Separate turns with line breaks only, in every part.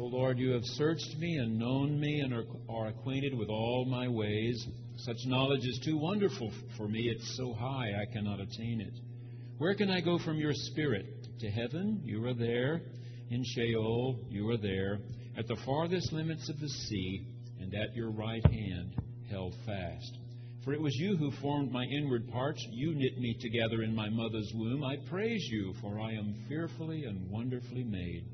O Lord, you have searched me and known me and are, are acquainted with all my ways. Such knowledge is too wonderful for me. It's so high I cannot attain it. Where can I go from your spirit? To heaven, you are there. In Sheol, you are there. At the farthest limits of the sea, and at your right hand held fast. For it was you who formed my inward parts. You knit me together in my mother's womb. I praise you, for I am fearfully and wonderfully made.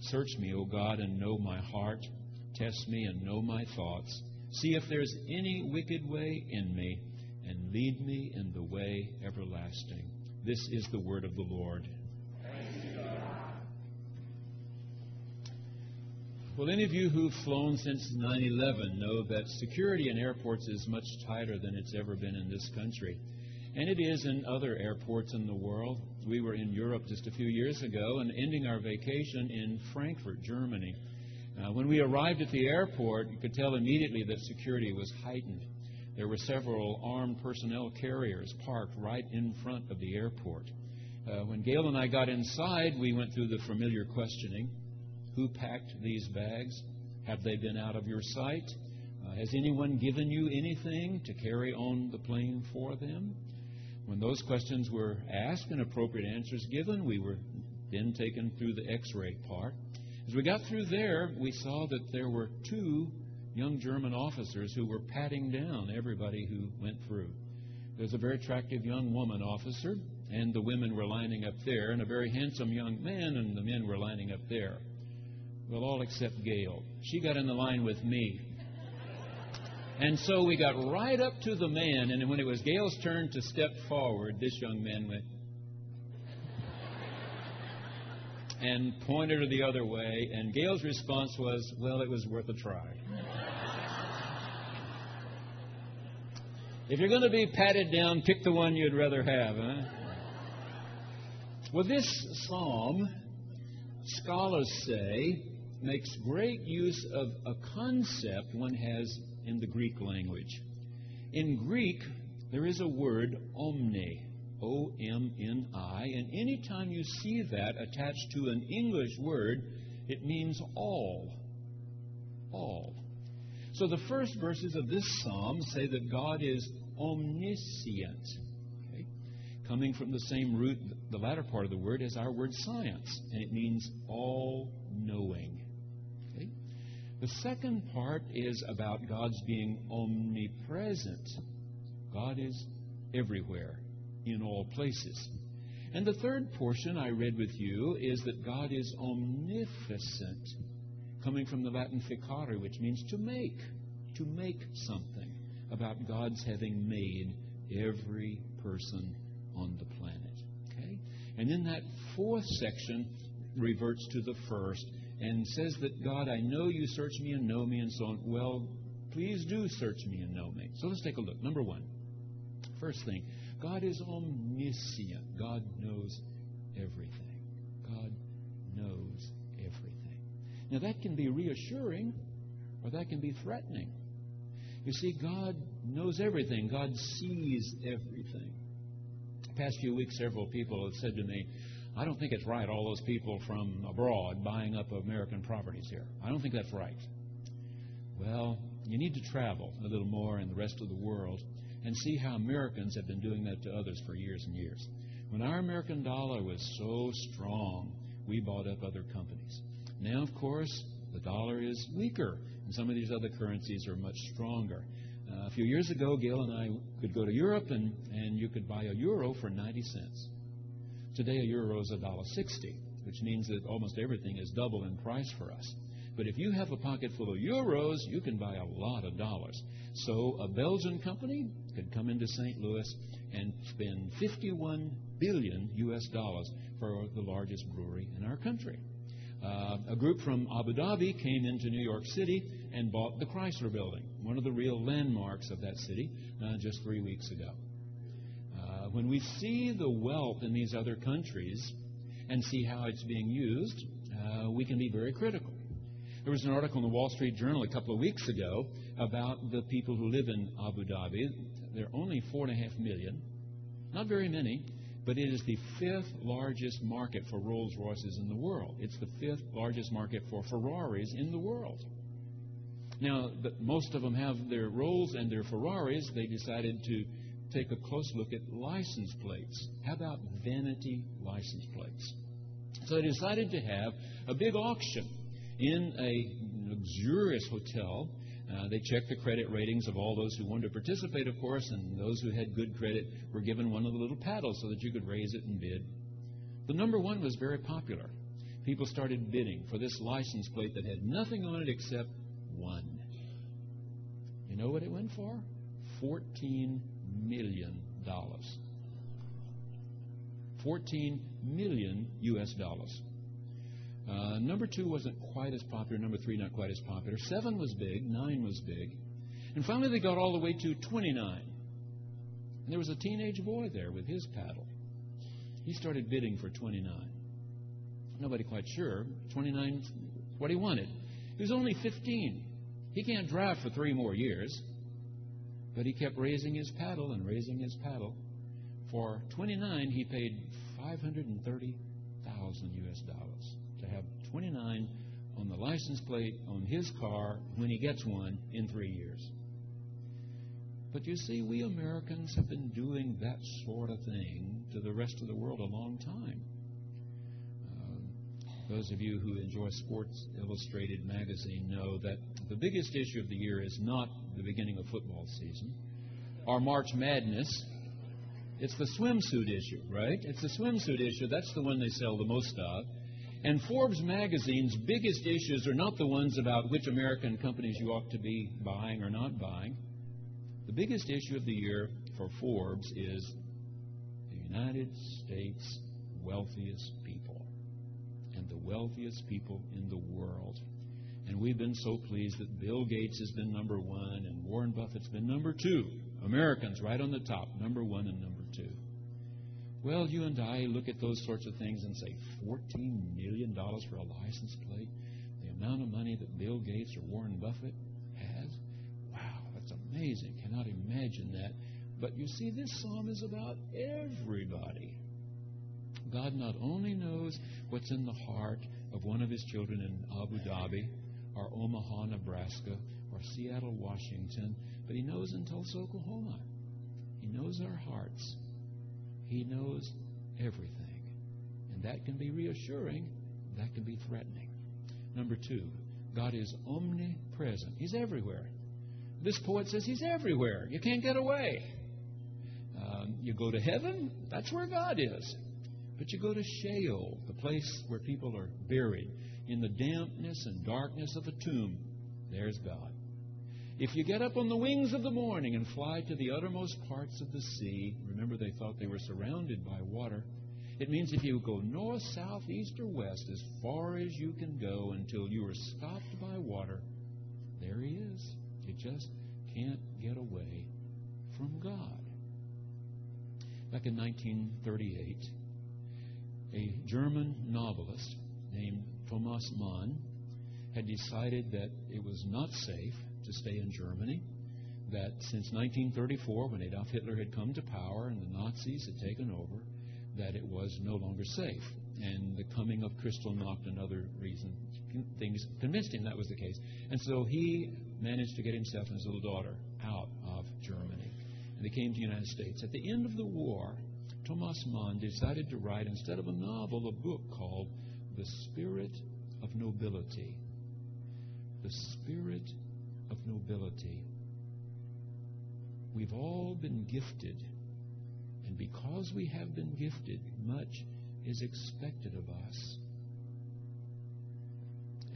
Search me, O God, and know my heart. Test me and know my thoughts. See if there's any wicked way in me, and lead me in the way everlasting. This is the word of the Lord. Well, any of you who've flown since 9 11 know that security in airports is much tighter than it's ever been in this country. And it is in other airports in the world. We were in Europe just a few years ago and ending our vacation in Frankfurt, Germany. Uh, when we arrived at the airport, you could tell immediately that security was heightened. There were several armed personnel carriers parked right in front of the airport. Uh, when Gail and I got inside, we went through the familiar questioning. Who packed these bags? Have they been out of your sight? Uh, has anyone given you anything to carry on the plane for them? When those questions were asked and appropriate answers given, we were then taken through the x ray part. As we got through there, we saw that there were two young German officers who were patting down everybody who went through. There's a very attractive young woman officer, and the women were lining up there, and a very handsome young man, and the men were lining up there. Well, all except Gail. She got in the line with me. And so we got right up to the man, and when it was Gail's turn to step forward, this young man went and pointed her the other way, and Gail's response was, Well, it was worth a try. if you're going to be patted down, pick the one you'd rather have, huh? Well, this psalm, scholars say, makes great use of a concept one has in the Greek language. In Greek, there is a word omni, O M N I, and anytime you see that attached to an English word, it means all. All. So the first verses of this psalm say that God is omniscient. Okay? Coming from the same root, the latter part of the word, as our word science, and it means all knowing. The second part is about God's being omnipresent. God is everywhere, in all places. And the third portion I read with you is that God is omnificent, coming from the Latin ficare, which means to make, to make something, about God's having made every person on the planet. Okay? And then that fourth section reverts to the first and says that, God, I know you search me and know me, and so on. Well, please do search me and know me. So let's take a look. Number one, first thing, God is omniscient. God knows everything. God knows everything. Now, that can be reassuring or that can be threatening. You see, God knows everything, God sees everything. The past few weeks, several people have said to me, I don't think it's right, all those people from abroad buying up American properties here. I don't think that's right. Well, you need to travel a little more in the rest of the world and see how Americans have been doing that to others for years and years. When our American dollar was so strong, we bought up other companies. Now, of course, the dollar is weaker, and some of these other currencies are much stronger. Uh, a few years ago, Gail and I could go to Europe, and, and you could buy a euro for 90 cents. Today, a euro is $1.60, which means that almost everything is double in price for us. But if you have a pocket full of euros, you can buy a lot of dollars. So a Belgian company could come into St. Louis and spend 51 billion US dollars for the largest brewery in our country. Uh, a group from Abu Dhabi came into New York City and bought the Chrysler Building, one of the real landmarks of that city, uh, just three weeks ago when we see the wealth in these other countries and see how it's being used, uh, we can be very critical. There was an article in the Wall Street Journal a couple of weeks ago about the people who live in Abu Dhabi. There are only four and a half million, not very many, but it is the fifth largest market for Rolls Royces in the world. It's the fifth largest market for Ferraris in the world. Now, most of them have their Rolls and their Ferraris. They decided to take a close look at license plates. How about vanity license plates? So they decided to have a big auction in a luxurious hotel. Uh, they checked the credit ratings of all those who wanted to participate, of course, and those who had good credit were given one of the little paddles so that you could raise it and bid. The number one was very popular. People started bidding for this license plate that had nothing on it except one. You know what it went for? $14 million. dollars. 14 million U.S. dollars. Uh, number two wasn't quite as popular. Number three, not quite as popular. Seven was big. Nine was big. And finally, they got all the way to 29. And there was a teenage boy there with his paddle. He started bidding for 29. Nobody quite sure. 29 what he wanted. He was only 15. He can't drive for three more years. But he kept raising his paddle and raising his paddle. For 29, he paid 530,000 US dollars to have 29 on the license plate on his car when he gets one in three years. But you see, we Americans have been doing that sort of thing to the rest of the world a long time. Uh, those of you who enjoy Sports Illustrated magazine know that the biggest issue of the year is not the beginning of football season or March Madness. It's the swimsuit issue, right? It's the swimsuit issue. That's the one they sell the most of. And Forbes magazine's biggest issues are not the ones about which American companies you ought to be buying or not buying. The biggest issue of the year for Forbes is the United States wealthiest people and the wealthiest people in the world. And we've been so pleased that Bill Gates has been number one and Warren Buffett's been number two. Americans right on the top, number one and number two. Well, you and I look at those sorts of things and say, $14 million for a license plate? The amount of money that Bill Gates or Warren Buffett has? Wow, that's amazing. Cannot imagine that. But you see, this psalm is about everybody. God not only knows what's in the heart of one of his children in Abu Dhabi, or Omaha, Nebraska, or Seattle, Washington, but He knows in Tulsa, Oklahoma. He knows our hearts. He knows everything. And that can be reassuring, that can be threatening. Number two, God is omnipresent. He's everywhere. This poet says He's everywhere. You can't get away. Um, you go to heaven, that's where God is. But you go to Sheol, the place where people are buried in the dampness and darkness of a tomb, there's God. If you get up on the wings of the morning and fly to the uttermost parts of the sea, remember they thought they were surrounded by water. It means if you go north, south, east, or west, as far as you can go until you are stopped by water, there He is. You just can't get away from God. Back in 1938, a German novelist named Thomas Mann had decided that it was not safe to stay in Germany, that since 1934, when Adolf Hitler had come to power and the Nazis had taken over, that it was no longer safe. And the coming of Kristallnacht another reason, things convinced him that was the case. And so he managed to get himself and his little daughter out of Germany. And they came to the United States. At the end of the war, Thomas Mann decided to write, instead of a novel, a book called the spirit of nobility. The spirit of nobility. We've all been gifted, and because we have been gifted, much is expected of us.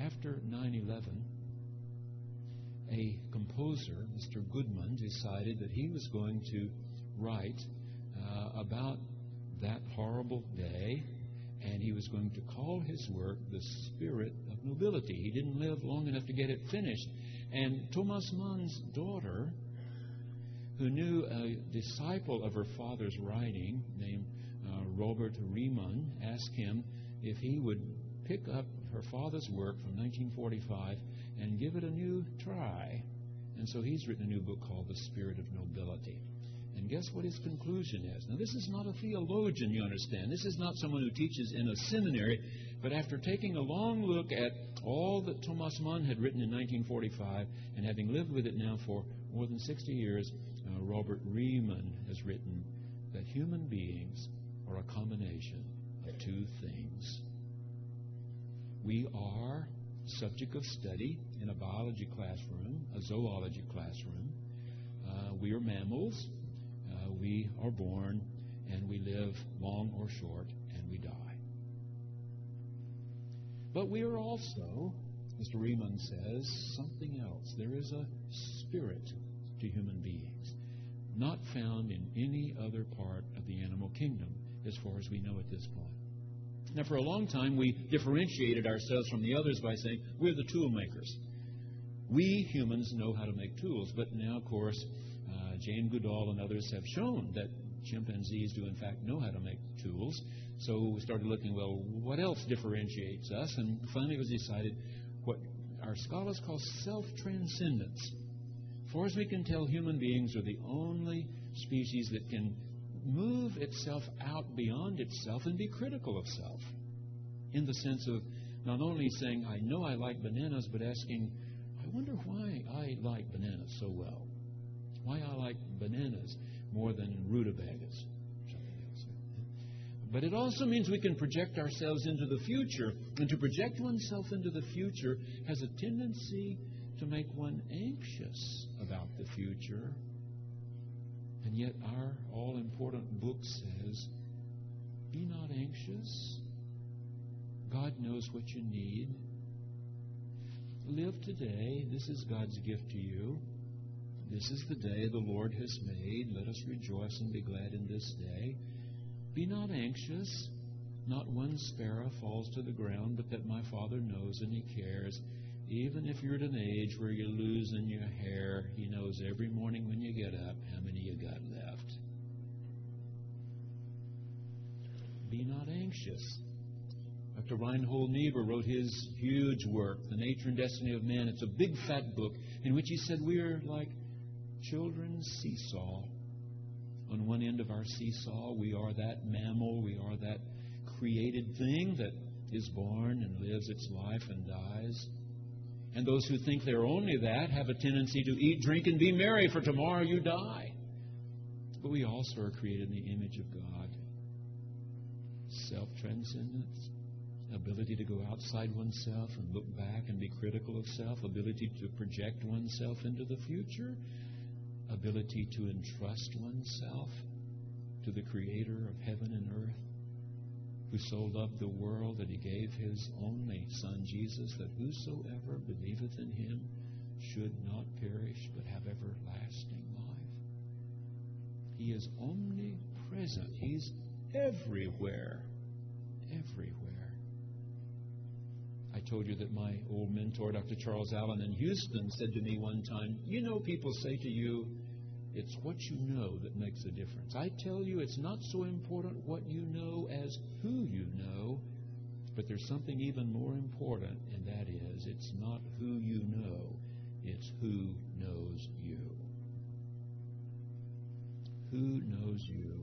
After 9 11, a composer, Mr. Goodman, decided that he was going to write uh, about that horrible day and he was going to call his work The Spirit of Nobility. He didn't live long enough to get it finished. And Thomas Mann's daughter, who knew a disciple of her father's writing named uh, Robert Riemen, asked him if he would pick up her father's work from 1945 and give it a new try. And so he's written a new book called The Spirit of Nobility. And guess what his conclusion is? Now, this is not a theologian, you understand. This is not someone who teaches in a seminary. But after taking a long look at all that Thomas Mann had written in 1945 and having lived with it now for more than 60 years, uh, Robert Riemen has written that human beings are a combination of two things. We are subject of study in a biology classroom, a zoology classroom. Uh, we are mammals. We are born and we live long or short and we die. But we are also, Mr. Riemen says, something else. There is a spirit to human beings, not found in any other part of the animal kingdom, as far as we know at this point. Now, for a long time, we differentiated ourselves from the others by saying we're the tool makers. We humans know how to make tools, but now, of course, Jane Goodall and others have shown that chimpanzees do, in fact, know how to make tools. So we started looking, well, what else differentiates us? And finally, it was decided what our scholars call self transcendence. Far as we can tell, human beings are the only species that can move itself out beyond itself and be critical of self. In the sense of not only saying, I know I like bananas, but asking, I wonder why I like bananas so well. Why I like bananas more than rutabagas. But it also means we can project ourselves into the future. And to project oneself into the future has a tendency to make one anxious about the future and yet, our all important book says, Be not anxious. God knows what you need. Live today. This is God's gift to you. This is the day the Lord has made. Let us rejoice and be glad in this day. Be not anxious. Not one sparrow falls to the ground, but that my Father knows and He cares. Even if you're at an age where you're losing your hair, He knows every morning when you get up how many you got left. Be not anxious. Dr. Reinhold Niebuhr wrote his huge work, The Nature and Destiny of Man. It's a big fat book in which he said we are like children's seesaw. On one end of our seesaw, we are that mammal, we are that created thing that is born and lives its life and dies. And those who think they're only that have a tendency to eat, drink, and be merry, for tomorrow you die. But we also are created in the image of God. Self transcendence, ability to go outside oneself and look back and be critical of self, ability to project oneself into the future, ability to entrust oneself to the Creator of heaven and earth who so loved the world that he gave his only Son, Jesus, that whosoever believeth in him should not perish but have everlasting life. He is omnipresent. He's everywhere. Everywhere. I told you that my old mentor, Dr. Charles Allen in Houston, said to me one time, You know, people say to you, it's what you know that makes a difference. I tell you, it's not so important what you know as who you know, but there's something even more important, and that is it's not who you know, it's who knows you. Who knows you?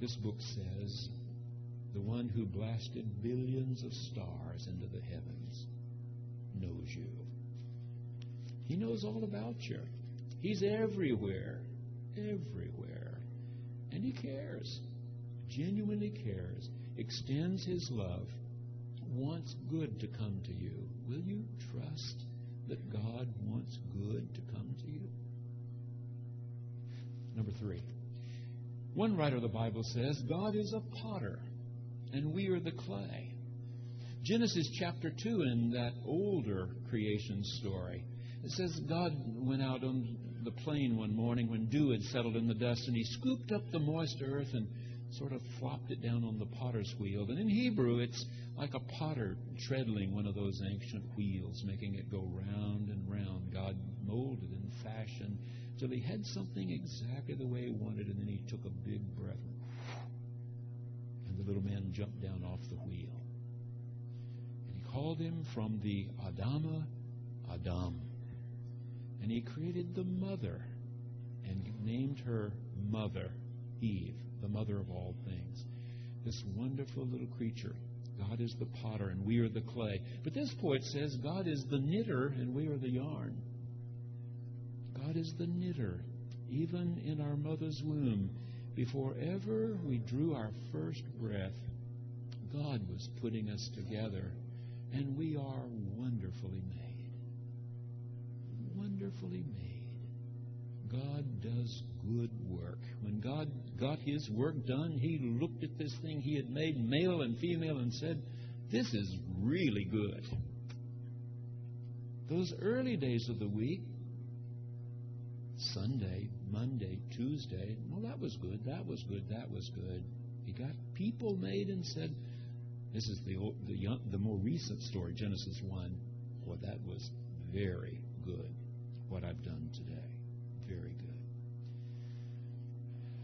This book says the one who blasted billions of stars into the heavens knows you. He knows all about you. He's everywhere, everywhere. And He cares, genuinely cares, extends His love, wants good to come to you. Will you trust that God wants good to come to you? Number three. One writer of the Bible says, God is a potter, and we are the clay. Genesis chapter 2, in that older creation story, it says God went out on the plain one morning when dew had settled in the dust, and he scooped up the moist earth and sort of flopped it down on the potter's wheel. And in Hebrew, it's like a potter treadling one of those ancient wheels, making it go round and round. God molded and fashioned till he had something exactly the way he wanted, and then he took a big breath. And the little man jumped down off the wheel. And he called him from the Adama Adam and he created the mother and named her Mother, Eve, the mother of all things. This wonderful little creature. God is the potter and we are the clay. But this poet says God is the knitter and we are the yarn. God is the knitter. Even in our mother's womb, before ever we drew our first breath, God was putting us together, and we are wonderfully made. Wonderfully made. God does good work. When God got his work done, he looked at this thing he had made, male and female, and said, This is really good. Those early days of the week, Sunday, Monday, Tuesday, well, that was good, that was good, that was good. He got people made and said, This is the, the, young, the more recent story, Genesis 1. Well, that was very good, what I've done today. Very good.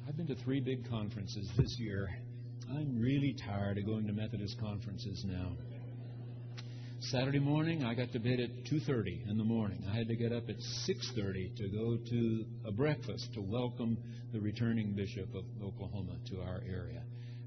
I've been to three big conferences this year. I'm really tired of going to Methodist conferences now. Saturday morning, I got to bed at 2:30 in the morning. I had to get up at 6:30 to go to a breakfast to welcome the returning bishop of Oklahoma to our area.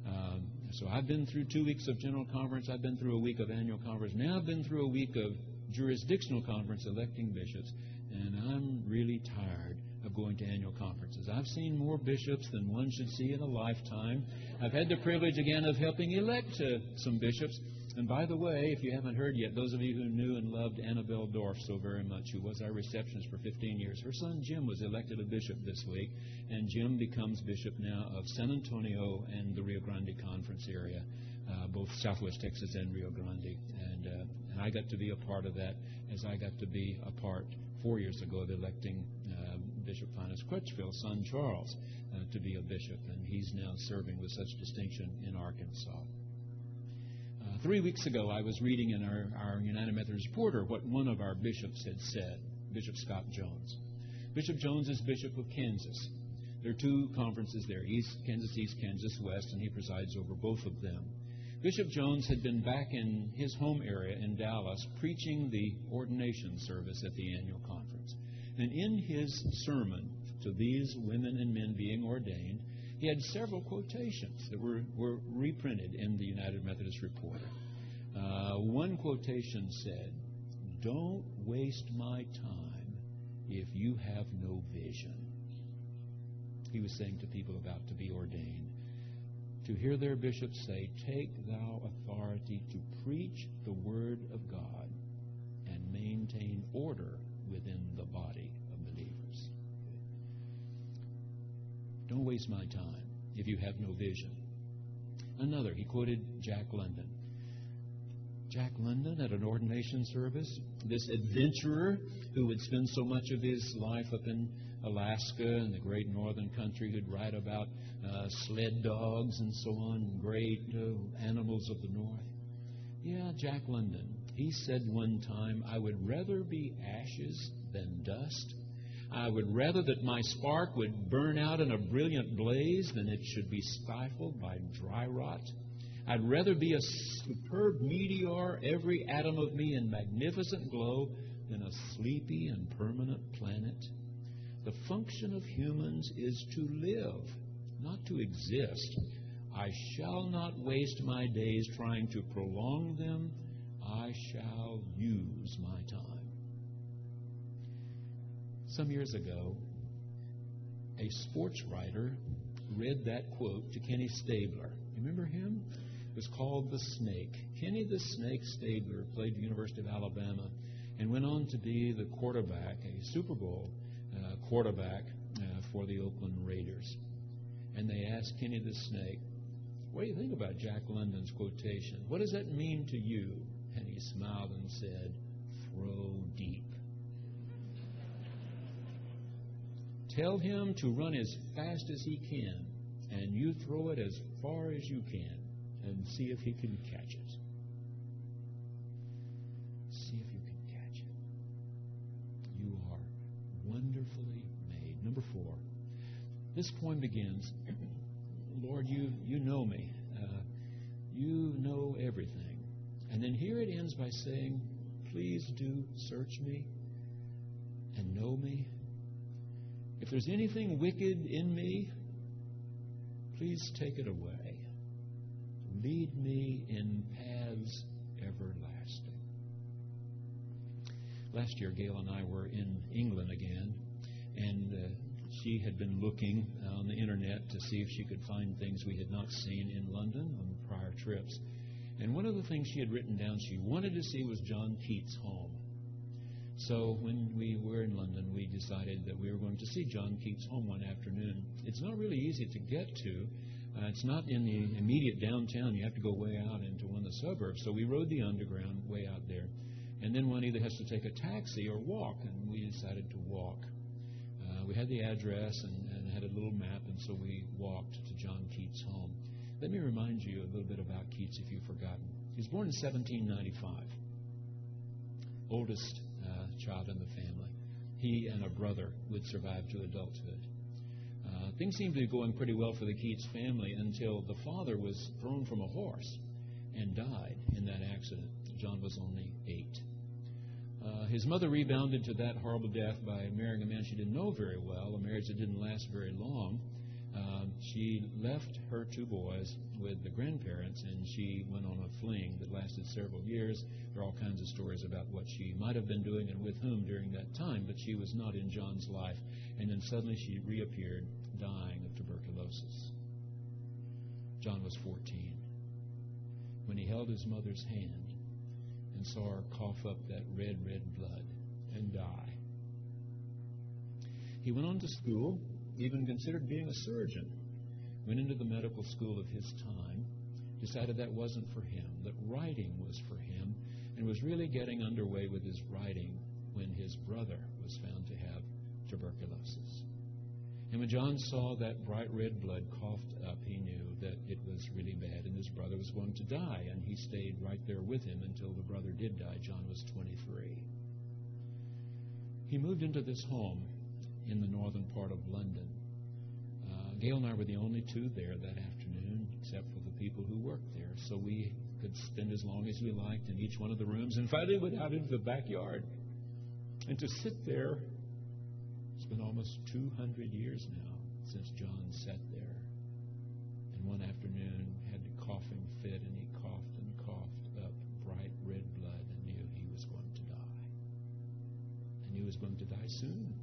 Um, so I've been through two weeks of general conference. I've been through a week of annual conference. Now I've been through a week of jurisdictional conference electing bishops, and I'm really tired of going to annual conferences. I've seen more bishops than one should see in a lifetime. I've had the privilege again of helping elect uh, some bishops. And by the way, if you haven't heard yet, those of you who knew and loved Annabelle Dorff so very much, who was our receptionist for 15 years, her son Jim was elected a bishop this week, and Jim becomes bishop now of San Antonio and the Rio Grande Conference area, uh, both Southwest Texas and Rio Grande. And, uh, and I got to be a part of that as I got to be a part four years ago of electing uh, Bishop Finis Crutchfield's son Charles uh, to be a bishop, and he's now serving with such distinction in Arkansas. Uh, three weeks ago, I was reading in our, our United Methodist Reporter what one of our bishops had said, Bishop Scott Jones. Bishop Jones is Bishop of Kansas. There are two conferences there, East Kansas East, Kansas West, and he presides over both of them. Bishop Jones had been back in his home area in Dallas preaching the ordination service at the annual conference. And in his sermon to these women and men being ordained, he had several quotations that were, were reprinted in the United Methodist Reporter. Uh, one quotation said, Don't waste my time if you have no vision. He was saying to people about to be ordained, to hear their bishops say, Take thou authority to preach the word of God and maintain order within the body of believers. Don't waste my time if you have no vision. Another, he quoted Jack London. Jack London at an ordination service, this adventurer who would spend so much of his life up in Alaska and the great northern country, who'd write about uh, sled dogs and so on, and great uh, animals of the north. Yeah, Jack London. He said one time, I would rather be ashes than dust. I would rather that my spark would burn out in a brilliant blaze than it should be stifled by dry rot. I'd rather be a superb meteor, every atom of me in magnificent glow, than a sleepy and permanent planet. The function of humans is to live, not to exist. I shall not waste my days trying to prolong them. I shall use my time. Some years ago, a sports writer read that quote to Kenny Stabler. Remember him? It was called The Snake. Kenny the Snake Stabler played the University of Alabama and went on to be the quarterback, a Super Bowl quarterback uh, for the Oakland Raiders. And they asked Kenny the Snake, What do you think about Jack London's quotation? What does that mean to you? And he smiled and said, Throw deep. Tell him to run as fast as he can, and you throw it as far as you can, and see if he can catch it. Wonderfully made. Number four. This poem begins Lord, you, you know me. Uh, you know everything. And then here it ends by saying, Please do search me and know me If there's anything wicked in me, please take it away. Lead me in paths Last year, Gail and I were in England again, and uh, she had been looking on the internet to see if she could find things we had not seen in London on prior trips. And one of the things she had written down she wanted to see was John Keats' home. So when we were in London, we decided that we were going to see John Keats' home one afternoon. It's not really easy to get to. Uh, it's not in the immediate downtown. You have to go way out into one of the suburbs. So we rode the underground way out there. And then one either has to take a taxi or walk, and we decided to walk. Uh, we had the address and, and had a little map, and so we walked to John Keats' home. Let me remind you a little bit about Keats if you've forgotten. He was born in 1795, oldest uh, child in the family. He and a brother would survive to adulthood. Uh, things seemed to be going pretty well for the Keats family until the father was thrown from a horse and died in that accident. John was only eight. Uh, his mother rebounded to that horrible death by marrying a man she didn't know very well, a marriage that didn't last very long. Um, she left her two boys with the grandparents and she went on a fling that lasted several years. There are all kinds of stories about what she might have been doing and with whom during that time, but she was not in John's life. And then suddenly she reappeared, dying of tuberculosis. John was 14 when he held his mother's hand and saw her cough up that red, red blood and die. He went on to school even considered being a surgeon, went into the medical school of his time, decided that wasn't for him, that writing was for him, and was really getting underway with his writing when his brother was found to have tuberculosis. And when John saw that bright red blood coughed up, he knew that it was really bad and his brother was going to die, and he stayed right there with him until the brother did die. John was 23. He moved into this home in the northern part of London. Uh, Gail and I were the only two there that afternoon, except for the people who worked there. So we could spend as long as we liked in each one of the rooms and finally went out into the backyard. And to sit there, been almost 200 years now since John sat there. And one afternoon had a coughing fit, and he coughed and coughed up bright red blood and knew he was going to die. And he was going to die soon.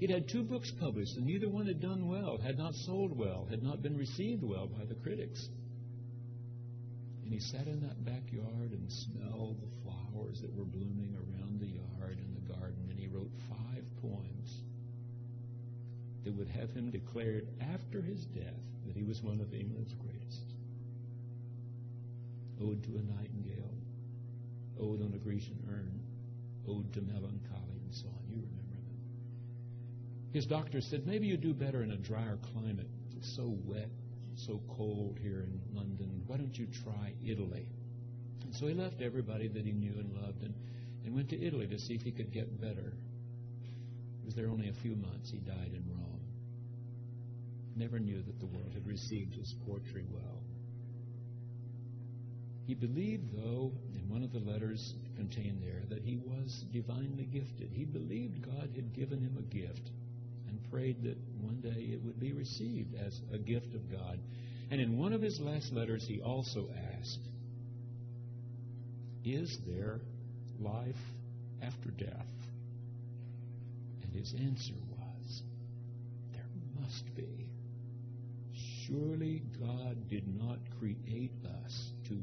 He'd had two books published, and neither one had done well, had not sold well, had not been received well by the critics. And he sat in that backyard and smelled the flowers that were blooming around the yard and the garden, and he wrote five poems that would have him declared after his death that he was one of England's greatest. Ode to a Nightingale, Ode on a Grecian Urn, Ode to Melancholy, and so on. You remember. Them. His doctor said, maybe you'd do better in a drier climate. It's so wet, so cold here in London. Why don't you try Italy? And so he left everybody that he knew and loved and, and went to Italy to see if he could get better. Was there only a few months. He died in Rome. Never knew that the world had received his poetry well. He believed, though, in one of the letters contained there, that he was divinely gifted. He believed God had given him a gift and prayed that one day it would be received as a gift of God. And in one of his last letters, he also asked, Is there life after death? His answer was, There must be. Surely God did not create us to